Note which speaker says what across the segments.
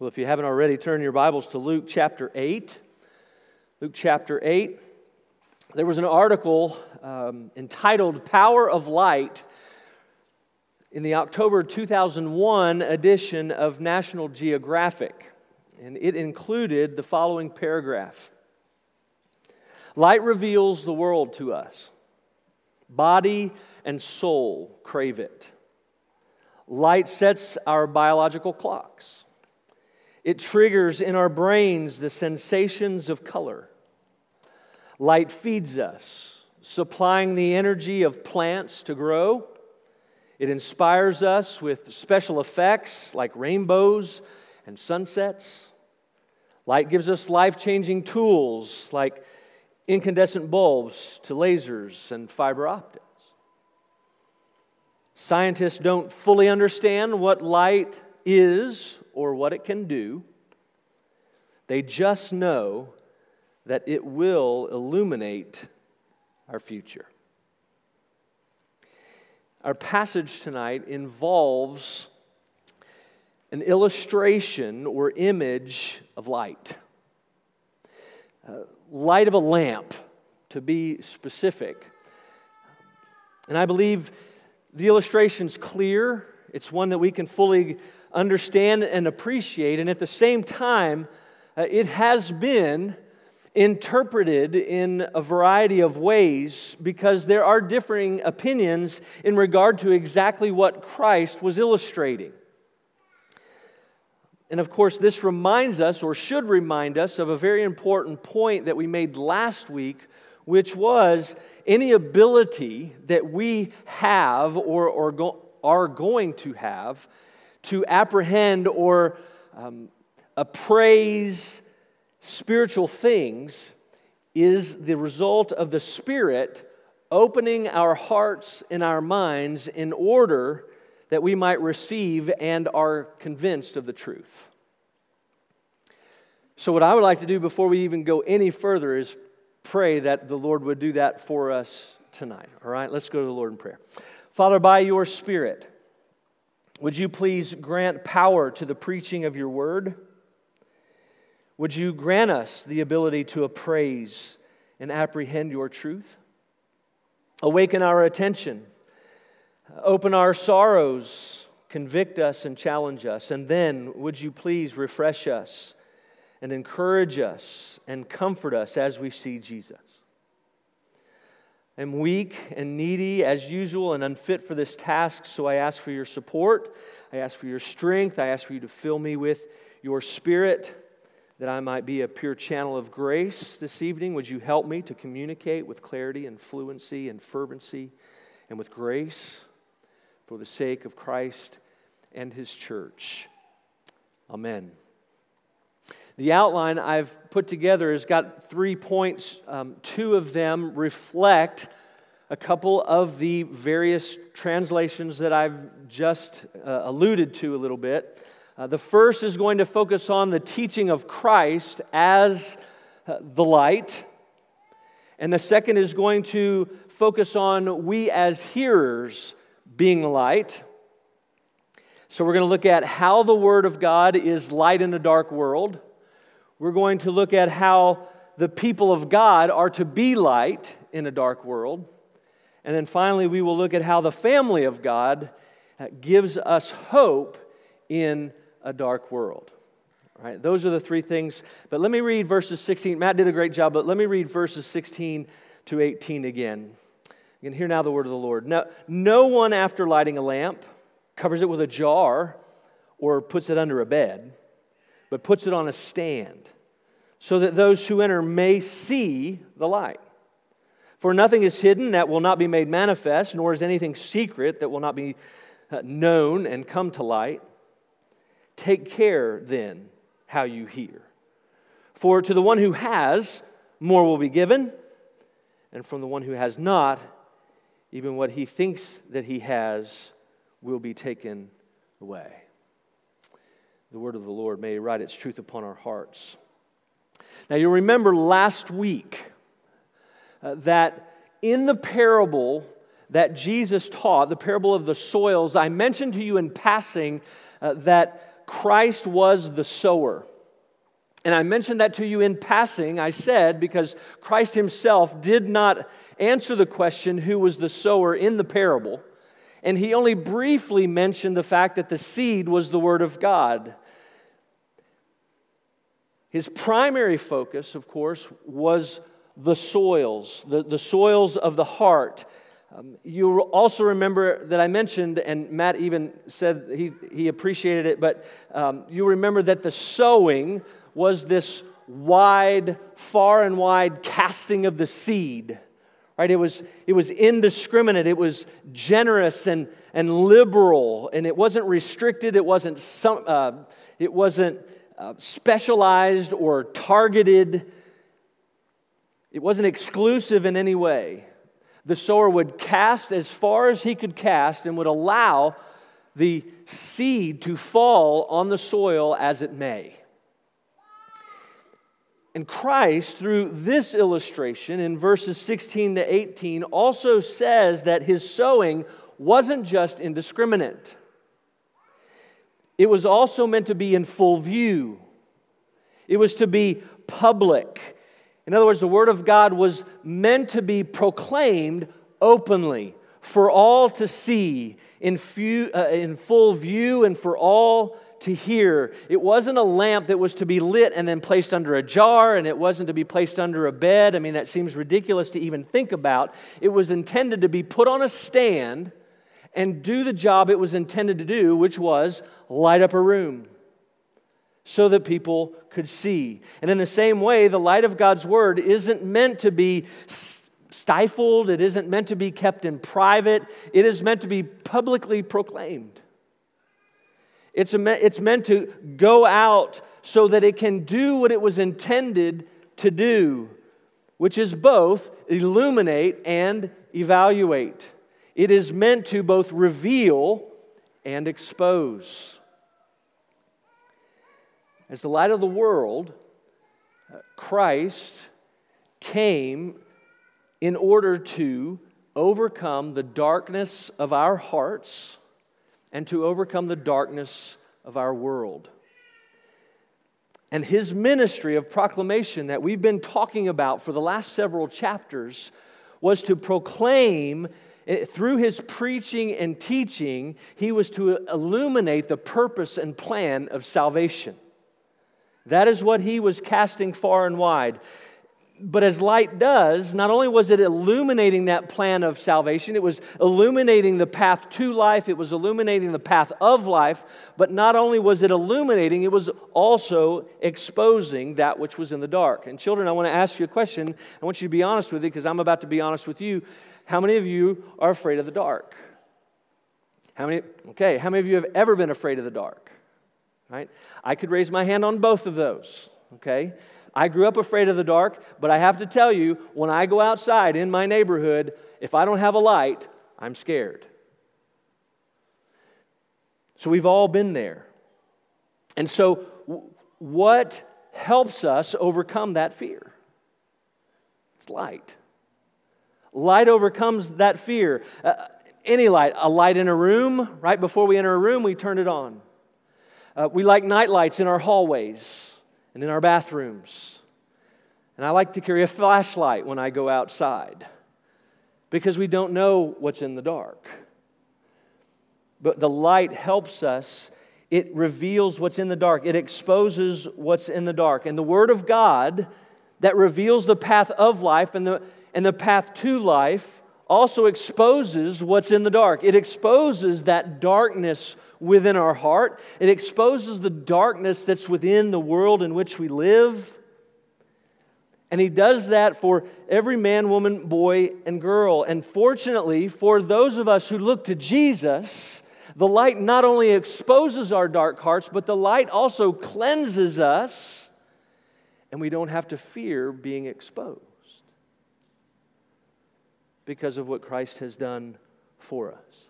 Speaker 1: Well, if you haven't already, turn your Bibles to Luke chapter 8. Luke chapter 8. There was an article um, entitled Power of Light in the October 2001 edition of National Geographic, and it included the following paragraph Light reveals the world to us, body and soul crave it. Light sets our biological clocks. It triggers in our brains the sensations of color. Light feeds us, supplying the energy of plants to grow. It inspires us with special effects like rainbows and sunsets. Light gives us life changing tools like incandescent bulbs to lasers and fiber optics. Scientists don't fully understand what light is or what it can do. They just know that it will illuminate our future. Our passage tonight involves an illustration or image of light. Uh, light of a lamp, to be specific. And I believe the illustration's clear. It's one that we can fully understand and appreciate. And at the same time, uh, it has been interpreted in a variety of ways because there are differing opinions in regard to exactly what Christ was illustrating. And of course, this reminds us, or should remind us, of a very important point that we made last week, which was any ability that we have or, or go, are going to have to apprehend or um, appraise spiritual things is the result of the Spirit opening our hearts and our minds in order that we might receive and are convinced of the truth. So, what I would like to do before we even go any further is pray that the Lord would do that for us tonight. All right, let's go to the Lord in prayer. Father, by your Spirit, would you please grant power to the preaching of your word? Would you grant us the ability to appraise and apprehend your truth? Awaken our attention, open our sorrows, convict us and challenge us. And then, would you please refresh us and encourage us and comfort us as we see Jesus? Am weak and needy as usual and unfit for this task, so I ask for your support. I ask for your strength. I ask for you to fill me with your spirit that I might be a pure channel of grace this evening. Would you help me to communicate with clarity and fluency and fervency and with grace for the sake of Christ and his church? Amen. The outline I've put together has got three points. Um, two of them reflect a couple of the various translations that I've just uh, alluded to a little bit. Uh, the first is going to focus on the teaching of Christ as uh, the light. And the second is going to focus on we as hearers being the light. So we're going to look at how the Word of God is light in a dark world we're going to look at how the people of God are to be light in a dark world. And then finally, we will look at how the family of God gives us hope in a dark world. All right, those are the three things. But let me read verses 16. Matt did a great job, but let me read verses 16 to 18 again. You can hear now the word of the Lord. No, no one, after lighting a lamp, covers it with a jar or puts it under a bed but puts it on a stand so that those who enter may see the light. For nothing is hidden that will not be made manifest, nor is anything secret that will not be uh, known and come to light. Take care then how you hear. For to the one who has, more will be given, and from the one who has not, even what he thinks that he has will be taken away the word of the Lord may write its truth upon our hearts. Now, you'll remember last week uh, that in the parable that Jesus taught, the parable of the soils, I mentioned to you in passing uh, that Christ was the sower. And I mentioned that to you in passing, I said, because Christ himself did not answer the question who was the sower in the parable. And he only briefly mentioned the fact that the seed was the word of God. His primary focus, of course, was the soils, the, the soils of the heart. Um, you also remember that I mentioned, and Matt even said he, he appreciated it, but um, you remember that the sowing was this wide, far and wide casting of the seed. Right? It was, it was indiscriminate, it was generous and, and liberal, and it wasn't restricted, it wasn't, some, uh, it wasn't uh, specialized or targeted, it wasn't exclusive in any way. The sower would cast as far as he could cast and would allow the seed to fall on the soil as it may. And Christ, through this illustration in verses 16 to 18, also says that his sowing wasn't just indiscriminate, it was also meant to be in full view, it was to be public. In other words, the Word of God was meant to be proclaimed openly for all to see in, few, uh, in full view and for all to hear. It wasn't a lamp that was to be lit and then placed under a jar, and it wasn't to be placed under a bed. I mean, that seems ridiculous to even think about. It was intended to be put on a stand and do the job it was intended to do, which was light up a room so that people could see. And in the same way, the light of God's word isn't meant to be stifled, it isn't meant to be kept in private, it is meant to be publicly proclaimed. It's, a, it's meant to go out so that it can do what it was intended to do, which is both illuminate and evaluate. It is meant to both reveal and expose. As the light of the world, uh, Christ came in order to overcome the darkness of our hearts and to overcome the darkness of our world. And his ministry of proclamation that we've been talking about for the last several chapters was to proclaim eh, through his preaching and teaching, he was to illuminate the purpose and plan of salvation. That is what he was casting far and wide. But as light does, not only was it illuminating that plan of salvation, it was illuminating the path to life, it was illuminating the path of life, but not only was it illuminating, it was also exposing that which was in the dark. And children, I want to ask you a question. I want you to be honest with me because I'm about to be honest with you. How many of you are afraid of the dark? How many? Okay, how many of you have ever been afraid of the dark? Right? I could raise my hand on both of those. Okay? I grew up afraid of the dark, but I have to tell you, when I go outside in my neighborhood, if I don't have a light, I'm scared. So we've all been there. And so, what helps us overcome that fear? It's light. Light overcomes that fear. Uh, any light, a light in a room, right before we enter a room, we turn it on. Uh, we like night lights in our hallways and in our bathrooms. And I like to carry a flashlight when I go outside because we don't know what's in the dark. But the light helps us, it reveals what's in the dark, it exposes what's in the dark. And the Word of God that reveals the path of life and the, and the path to life also exposes what's in the dark. It exposes that darkness within our heart, it exposes the darkness that's within the world in which we live. And he does that for every man, woman, boy, and girl. And fortunately, for those of us who look to Jesus, the light not only exposes our dark hearts, but the light also cleanses us, and we don't have to fear being exposed because of what Christ has done for us.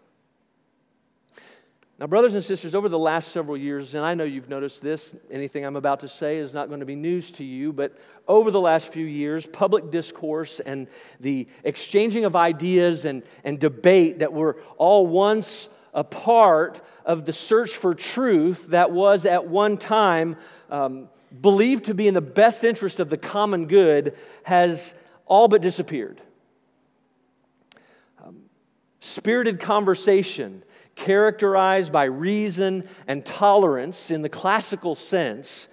Speaker 1: Now, brothers and sisters, over the last several years, and I know you've noticed this, anything I'm about to say is not going to be news to you, but over the last few years, public discourse and the exchanging of ideas and, and debate that were all once a part of the search for truth that was at one time um, believed to be in the best interest of the common good has all but disappeared. Um, spirited conversation, characterized by reason and tolerance in the classical sense,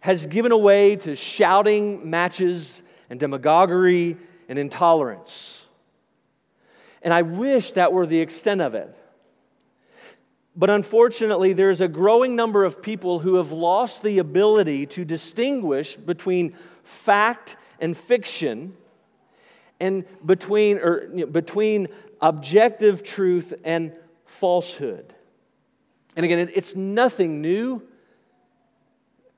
Speaker 1: has given way to shouting matches and demagoguery and intolerance. And I wish that were the extent of it. But unfortunately, there's a growing number of people who have lost the ability to distinguish between fact and fiction and between, or, you know, between objective truth and falsehood. And again, it's nothing new.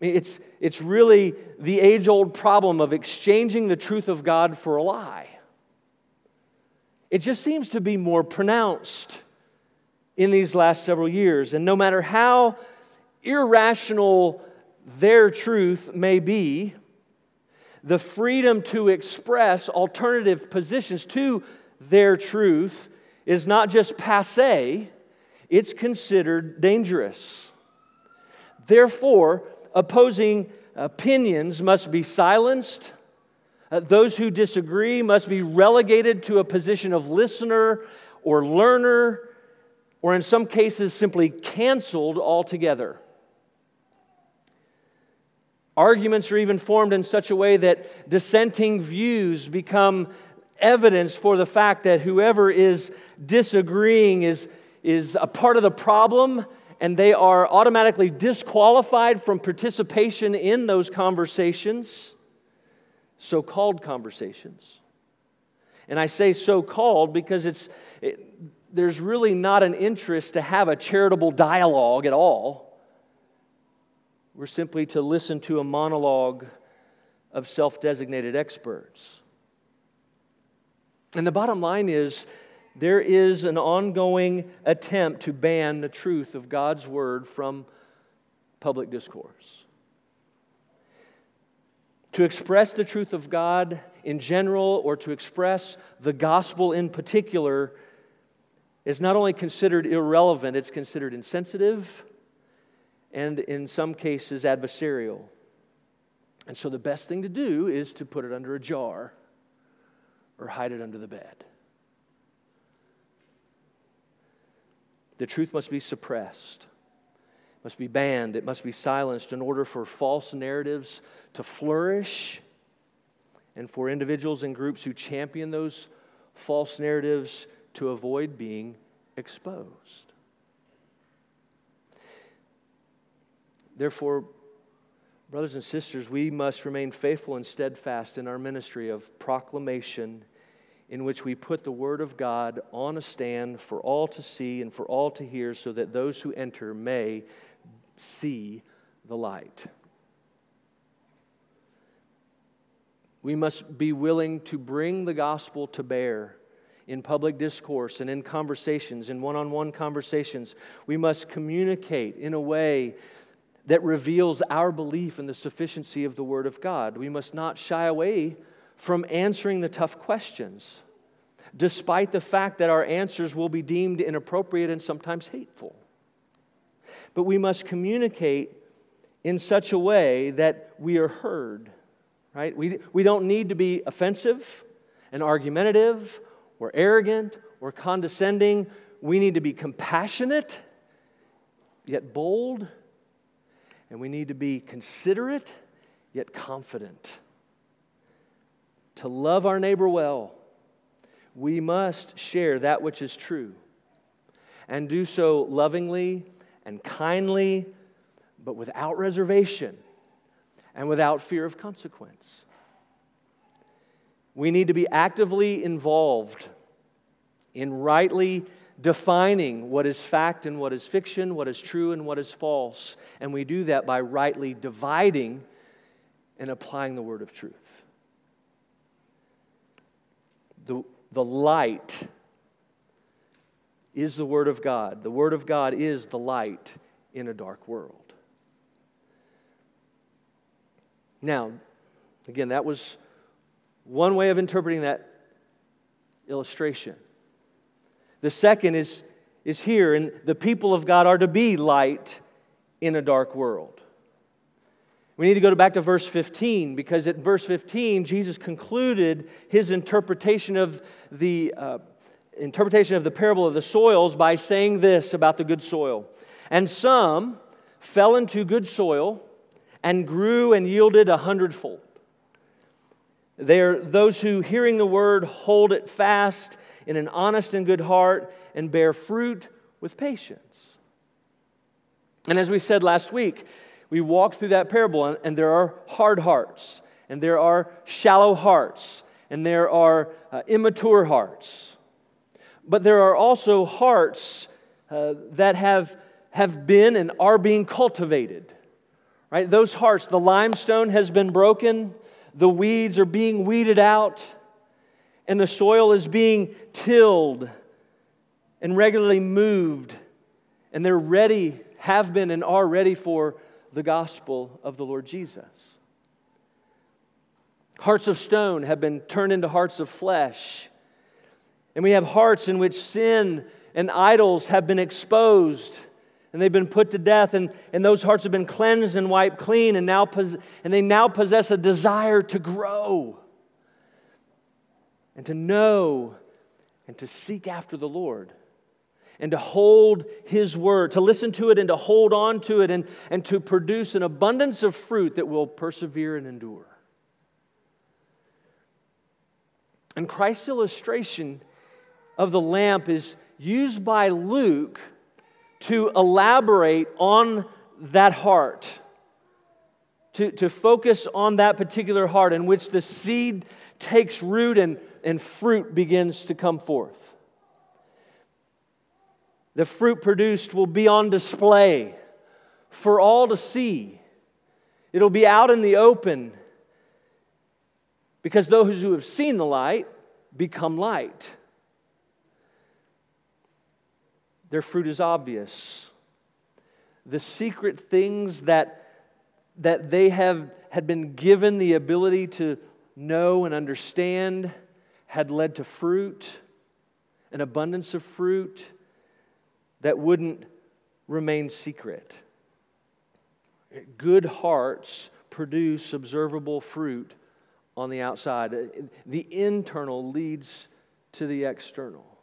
Speaker 1: It's, it's really the age old problem of exchanging the truth of God for a lie. It just seems to be more pronounced in these last several years. And no matter how irrational their truth may be, the freedom to express alternative positions to their truth is not just passe, it's considered dangerous. Therefore, opposing opinions must be silenced. Uh, those who disagree must be relegated to a position of listener or learner or in some cases simply canceled altogether. Arguments are even formed in such a way that dissenting views become evidence for the fact that whoever is disagreeing is, is a part of the problem and they are automatically disqualified from participation in those conversations, so called conversations. And I say so called because it's, it, there's really not an interest to have a charitable dialogue at all. We're simply to listen to a monologue of self designated experts. And the bottom line is there is an ongoing attempt to ban the truth of God's word from public discourse. To express the truth of God in general or to express the gospel in particular is not only considered irrelevant, it's considered insensitive and in some cases adversarial. And so the best thing to do is to put it under a jar or hide it under the bed. The truth must be suppressed, must be banned, it must be silenced in order for false narratives to flourish and for individuals and groups who champion those false narratives to avoid being exposed. Therefore, brothers and sisters, we must remain faithful and steadfast in our ministry of proclamation, in which we put the Word of God on a stand for all to see and for all to hear, so that those who enter may see the light. We must be willing to bring the gospel to bear in public discourse and in conversations, in one on one conversations. We must communicate in a way that reveals our belief in the sufficiency of the Word of God. We must not shy away from answering the tough questions, despite the fact that our answers will be deemed inappropriate and sometimes hateful. But we must communicate in such a way that we are heard, right? We, we don't need to be offensive and argumentative or arrogant or condescending. We need to be compassionate, yet bold. And we need to be considerate, yet confident. To love our neighbor well, we must share that which is true and do so lovingly and kindly, but without reservation and without fear of consequence. We need to be actively involved in rightly defining what is fact and what is fiction, what is true and what is false. And we do that by rightly dividing and applying the word of truth. The, the light is the word of God. The word of God is the light in a dark world. Now, again, that was one way of interpreting that illustration. The second is, is here, and the people of God are to be light in a dark world. We need to go back to verse 15 because at verse 15, Jesus concluded his interpretation of the uh, interpretation of the parable of the soils by saying this about the good soil. And some fell into good soil and grew and yielded a hundredfold. They are those who, hearing the word, hold it fast in an honest and good heart and bear fruit with patience. And as we said last week, we walked through that parable, and, and there are hard hearts, and there are shallow hearts, and there are uh, immature hearts. But there are also hearts uh, that have, have been and are being cultivated. Right? Those hearts, the limestone has been broken, the weeds are being weeded out, and the soil is being tilled and regularly moved, and they're ready, have been, and are ready for the gospel of the Lord Jesus. Hearts of stone have been turned into hearts of flesh. And we have hearts in which sin and idols have been exposed and they've been put to death, and, and those hearts have been cleansed and wiped clean, and, now and they now possess a desire to grow and to know and to seek after the Lord and to hold His word, to listen to it and to hold on to it and, and to produce an abundance of fruit that will persevere and endure. And Christ's illustration of the lamp is used by Luke to elaborate on that heart, to, to focus on that particular heart in which the seed takes root and, and fruit begins to come forth. The fruit produced will be on display for all to see. It'll be out in the open because those who have seen the light become light. Their fruit is obvious. The secret things that, that they have had been given the ability to know and understand had led to fruit, an abundance of fruit that wouldn't remain secret. Good hearts produce observable fruit on the outside. The internal leads to the external.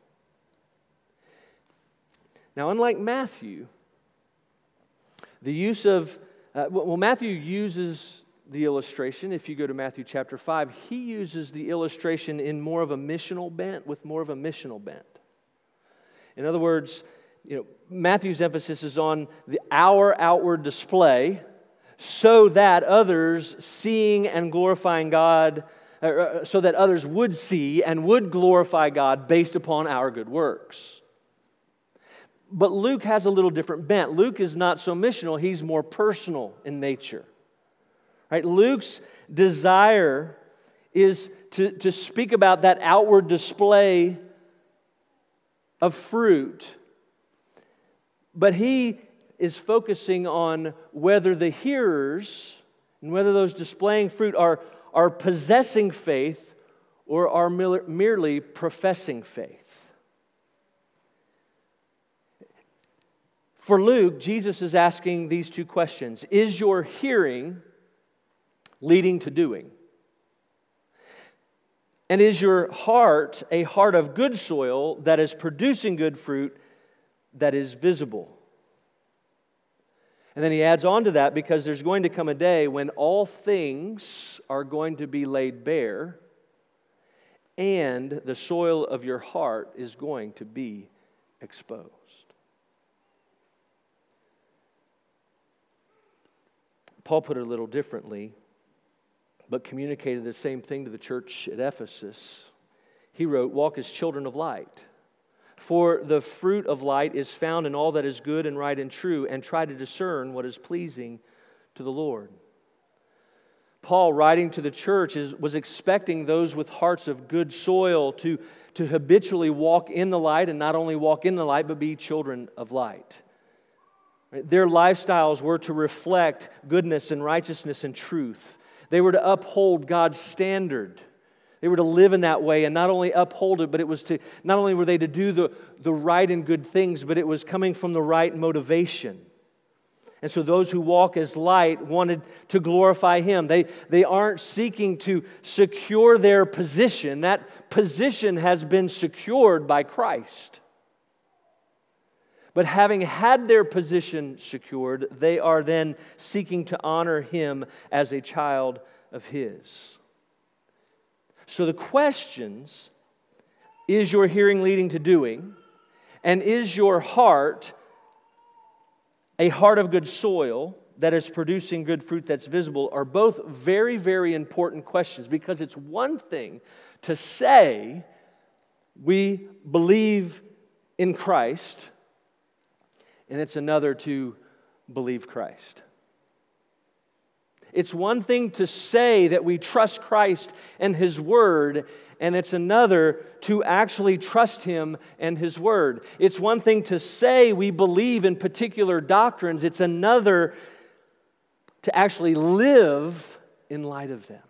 Speaker 1: Now, unlike Matthew, the use of, uh, well, Matthew uses the illustration. If you go to Matthew chapter 5, he uses the illustration in more of a missional bent, with more of a missional bent. In other words, you know, Matthew's emphasis is on the, our outward display so that others seeing and glorifying God, uh, uh, so that others would see and would glorify God based upon our good works. But Luke has a little different bent. Luke is not so missional, he's more personal in nature. Right? Luke's desire is to, to speak about that outward display of fruit but he is focusing on whether the hearers and whether those displaying fruit are, are possessing faith or are merely professing faith. For Luke, Jesus is asking these two questions Is your hearing leading to doing? And is your heart a heart of good soil that is producing good fruit that is visible. And then he adds on to that because there's going to come a day when all things are going to be laid bare and the soil of your heart is going to be exposed. Paul put it a little differently, but communicated the same thing to the church at Ephesus. He wrote, Walk as children of light for the fruit of light is found in all that is good and right and true, and try to discern what is pleasing to the Lord. Paul, writing to the church, is, was expecting those with hearts of good soil to, to habitually walk in the light, and not only walk in the light, but be children of light. Their lifestyles were to reflect goodness and righteousness and truth. They were to uphold God's standard. They were to live in that way and not only uphold it, but it was to, not only were they to do the, the right and good things, but it was coming from the right motivation. And so those who walk as light wanted to glorify Him. They, they aren't seeking to secure their position, that position has been secured by Christ. But having had their position secured, they are then seeking to honor Him as a child of His. So the questions is your hearing leading to doing? And is your heart a heart of good soil that is producing good fruit that's visible are both very, very important questions because it's one thing to say we believe in Christ, and it's another to believe Christ. It's one thing to say that we trust Christ and His Word, and it's another to actually trust Him and His Word. It's one thing to say we believe in particular doctrines, it's another to actually live in light of them.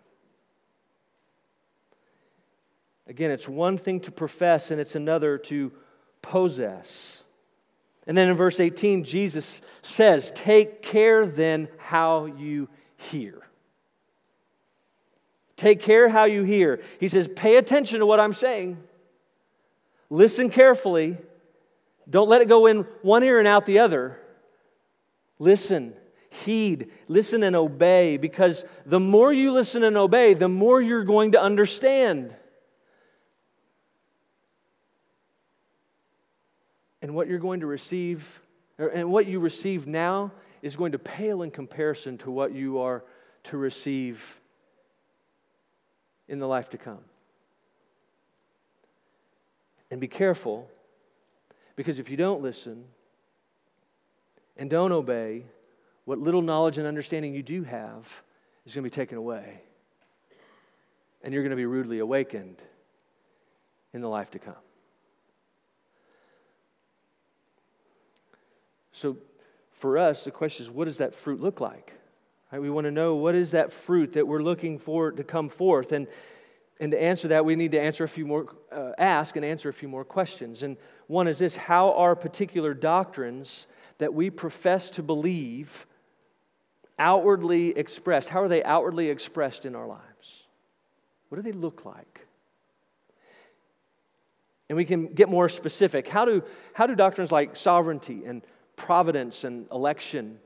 Speaker 1: Again, it's one thing to profess, and it's another to possess. And then in verse 18, Jesus says, Take care then how you hear. Take care how you hear. He says, pay attention to what I'm saying. Listen carefully. Don't let it go in one ear and out the other. Listen, heed, listen and obey, because the more you listen and obey, the more you're going to understand. And what you're going to receive, and what you receive now, is going to pale in comparison to what you are to receive in the life to come. And be careful, because if you don't listen and don't obey, what little knowledge and understanding you do have is going to be taken away. And you're going to be rudely awakened in the life to come. So, for us, the question is what does that fruit look like? Right? We want to know what is that fruit that we're looking for to come forth. And, and to answer that, we need to answer a few more, uh, ask and answer a few more questions. And one is this How are particular doctrines that we profess to believe outwardly expressed? How are they outwardly expressed in our lives? What do they look like? And we can get more specific. How do, how do doctrines like sovereignty and providence and election,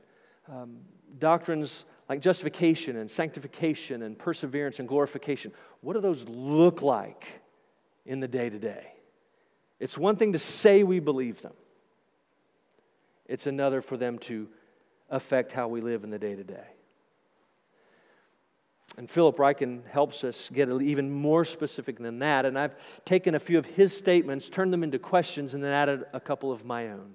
Speaker 1: um, doctrines like justification and sanctification and perseverance and glorification, what do those look like in the day to day? It's one thing to say we believe them, it's another for them to affect how we live in the day to day. And Philip Ryken helps us get even more specific than that. And I've taken a few of his statements, turned them into questions, and then added a couple of my own.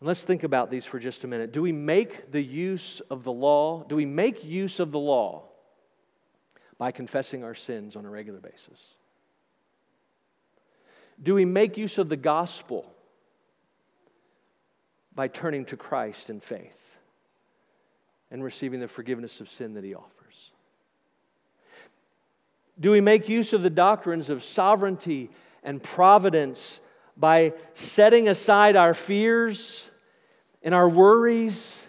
Speaker 1: Let's think about these for just a minute. Do we make the use of the law? Do we make use of the law by confessing our sins on a regular basis? Do we make use of the gospel by turning to Christ in faith and receiving the forgiveness of sin that He offers? Do we make use of the doctrines of sovereignty and providence by setting aside our fears and our worries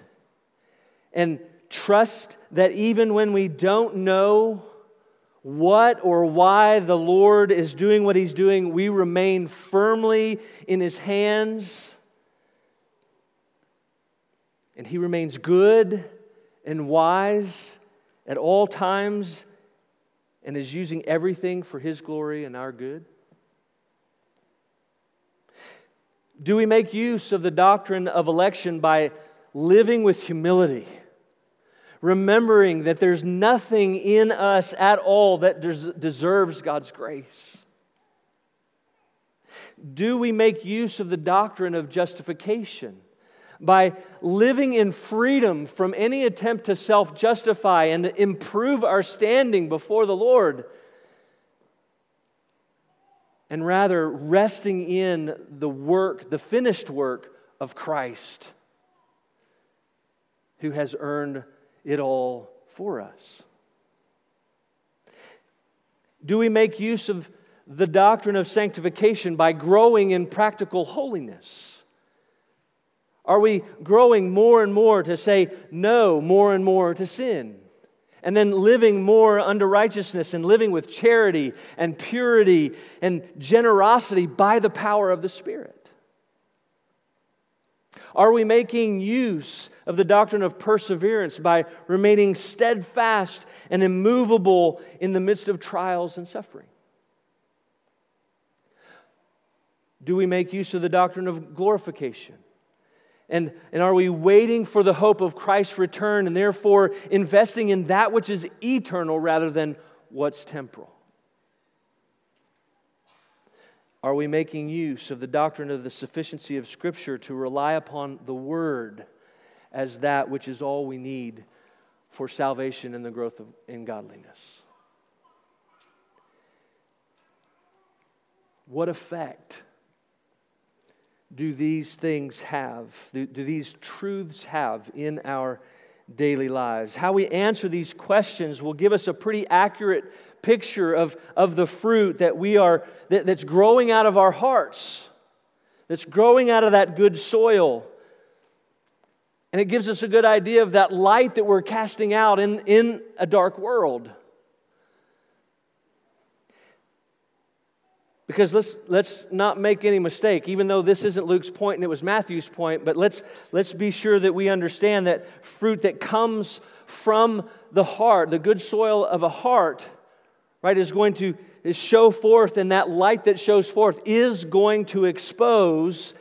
Speaker 1: and trust that even when we don't know what or why the Lord is doing what He's doing, we remain firmly in His hands. And He remains good and wise at all times and is using everything for His glory and our good. Do we make use of the doctrine of election by living with humility? Remembering that there's nothing in us at all that des- deserves God's grace. Do we make use of the doctrine of justification by living in freedom from any attempt to self justify and improve our standing before the Lord? And rather resting in the work, the finished work of Christ, who has earned it all for us. Do we make use of the doctrine of sanctification by growing in practical holiness? Are we growing more and more to say no more and more to sin? And then living more under righteousness and living with charity and purity and generosity by the power of the Spirit? Are we making use of the doctrine of perseverance by remaining steadfast and immovable in the midst of trials and suffering? Do we make use of the doctrine of glorification? And, and are we waiting for the hope of Christ's return and therefore investing in that which is eternal rather than what's temporal? Are we making use of the doctrine of the sufficiency of Scripture to rely upon the Word as that which is all we need for salvation and the growth of, in godliness? What effect do these things have? Do, do these truths have in our daily lives? How we answer these questions will give us a pretty accurate picture of, of the fruit that we are that, that's growing out of our hearts that's growing out of that good soil and it gives us a good idea of that light that we're casting out in, in a dark world Because let's, let's not make any mistake, even though this isn't Luke's point and it was Matthew's point, but let's, let's be sure that we understand that fruit that comes from the heart, the good soil of a heart, right, is going to is show forth, and that light that shows forth is going to expose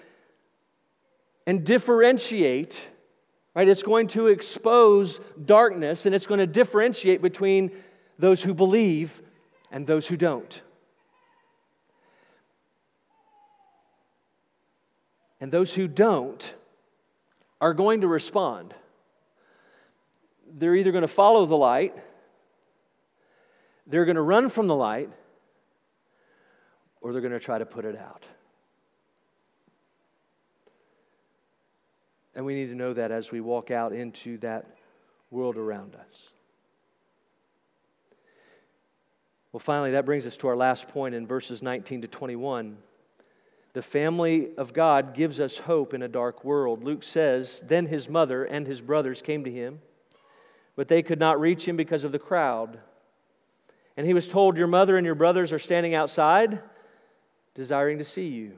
Speaker 1: and differentiate, right? It's going to expose darkness and it's going to differentiate between those who believe and those who don't. And those who don't are going to respond. They're either going to follow the light, they're going to run from the light, or they're going to try to put it out. And we need to know that as we walk out into that world around us. Well, finally, that brings us to our last point in verses 19 to 21. The family of God gives us hope in a dark world. Luke says, Then his mother and his brothers came to him, but they could not reach him because of the crowd. And he was told, Your mother and your brothers are standing outside, desiring to see you.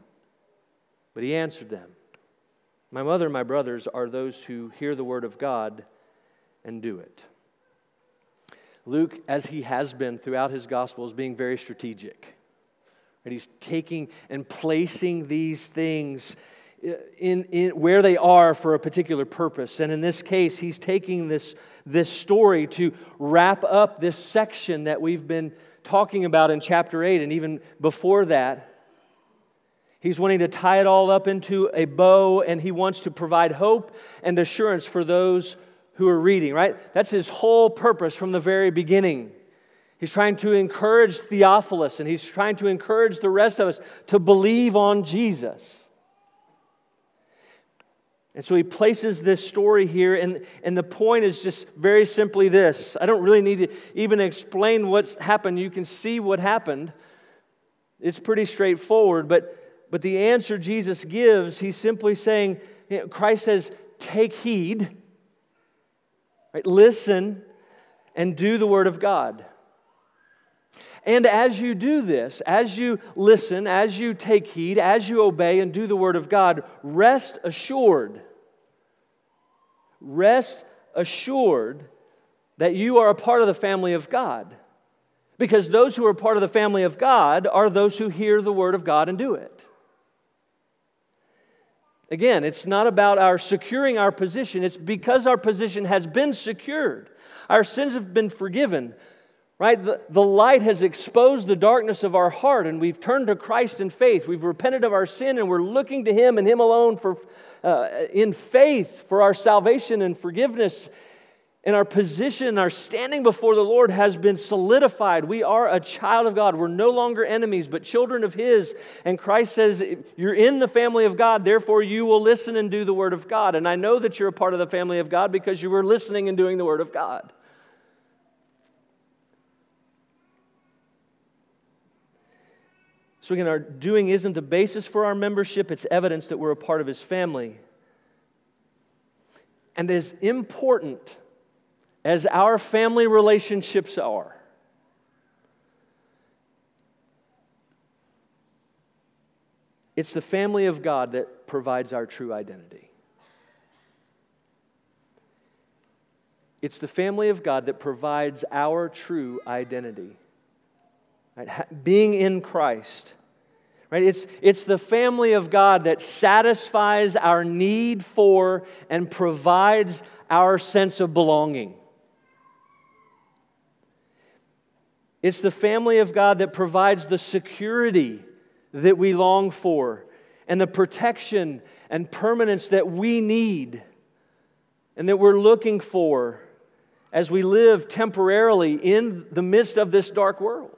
Speaker 1: But he answered them, My mother and my brothers are those who hear the word of God and do it. Luke, as he has been throughout his gospel, is being very strategic. And he's taking and placing these things in, in where they are for a particular purpose. And in this case, he's taking this, this story to wrap up this section that we've been talking about in chapter 8 and even before that. He's wanting to tie it all up into a bow and he wants to provide hope and assurance for those who are reading, right? That's his whole purpose from the very beginning. He's trying to encourage Theophilus and he's trying to encourage the rest of us to believe on Jesus. And so he places this story here, and, and the point is just very simply this. I don't really need to even explain what's happened. You can see what happened. It's pretty straightforward, but, but the answer Jesus gives, he's simply saying, you know, Christ says, take heed, right? listen, and do the word of God. And as you do this, as you listen, as you take heed, as you obey and do the word of God, rest assured. Rest assured that you are a part of the family of God. Because those who are part of the family of God are those who hear the word of God and do it. Again, it's not about our securing our position, it's because our position has been secured. Our sins have been forgiven right? The, the light has exposed the darkness of our heart, and we've turned to Christ in faith. We've repented of our sin, and we're looking to Him and Him alone for, uh, in faith for our salvation and forgiveness. And our position, our standing before the Lord has been solidified. We are a child of God. We're no longer enemies, but children of His. And Christ says, You're in the family of God, therefore you will listen and do the Word of God. And I know that you're a part of the family of God because you were listening and doing the Word of God. So, again, our doing isn't the basis for our membership, it's evidence that we're a part of his family. And as important as our family relationships are, it's the family of God that provides our true identity. It's the family of God that provides our true identity. Right? Being in Christ. Right? It's, it's the family of God that satisfies our need for and provides our sense of belonging. It's the family of God that provides the security that we long for and the protection and permanence that we need and that we're looking for as we live temporarily in the midst of this dark world.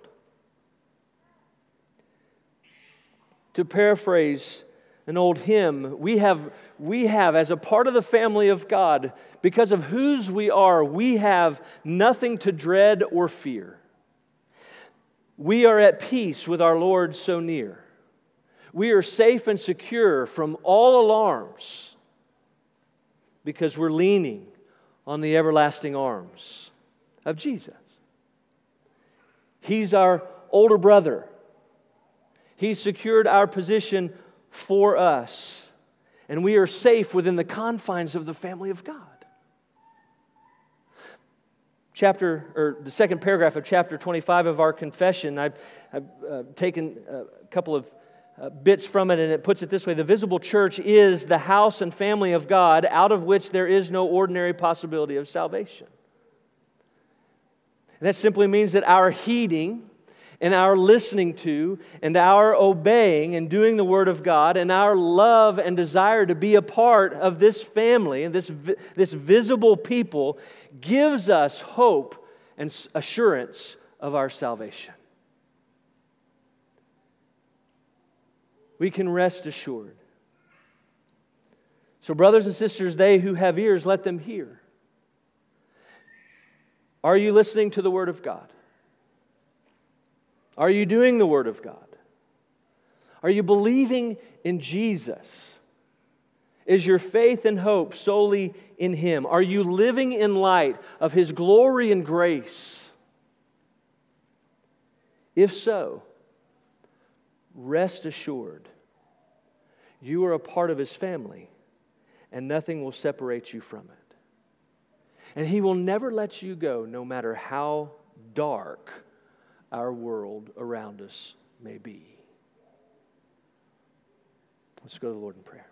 Speaker 1: To paraphrase an old hymn, we have, we have, as a part of the family of God, because of whose we are, we have nothing to dread or fear. We are at peace with our Lord so near. We are safe and secure from all alarms because we're leaning on the everlasting arms of Jesus. He's our older brother. He secured our position for us, and we are safe within the confines of the family of God. Chapter, or the second paragraph of chapter 25 of our confession, I've, I've uh, taken a couple of uh, bits from it, and it puts it this way The visible church is the house and family of God, out of which there is no ordinary possibility of salvation. And that simply means that our heeding and our listening to and our obeying and doing the Word of God and our love and desire to be a part of this family and this, this visible people gives us hope and assurance of our salvation. we can rest assured. So, brothers and sisters, they who have ears, let them hear. Are you listening to the Word of God? Are you doing the Word of God? Are you believing in Jesus? Is your faith and hope solely in Him? Are you living in light of His glory and grace? If so, rest assured you are a part of his family, and nothing will separate you from it. And he will never let you go, no matter how dark our world around us may be. Let's go to the Lord in prayer.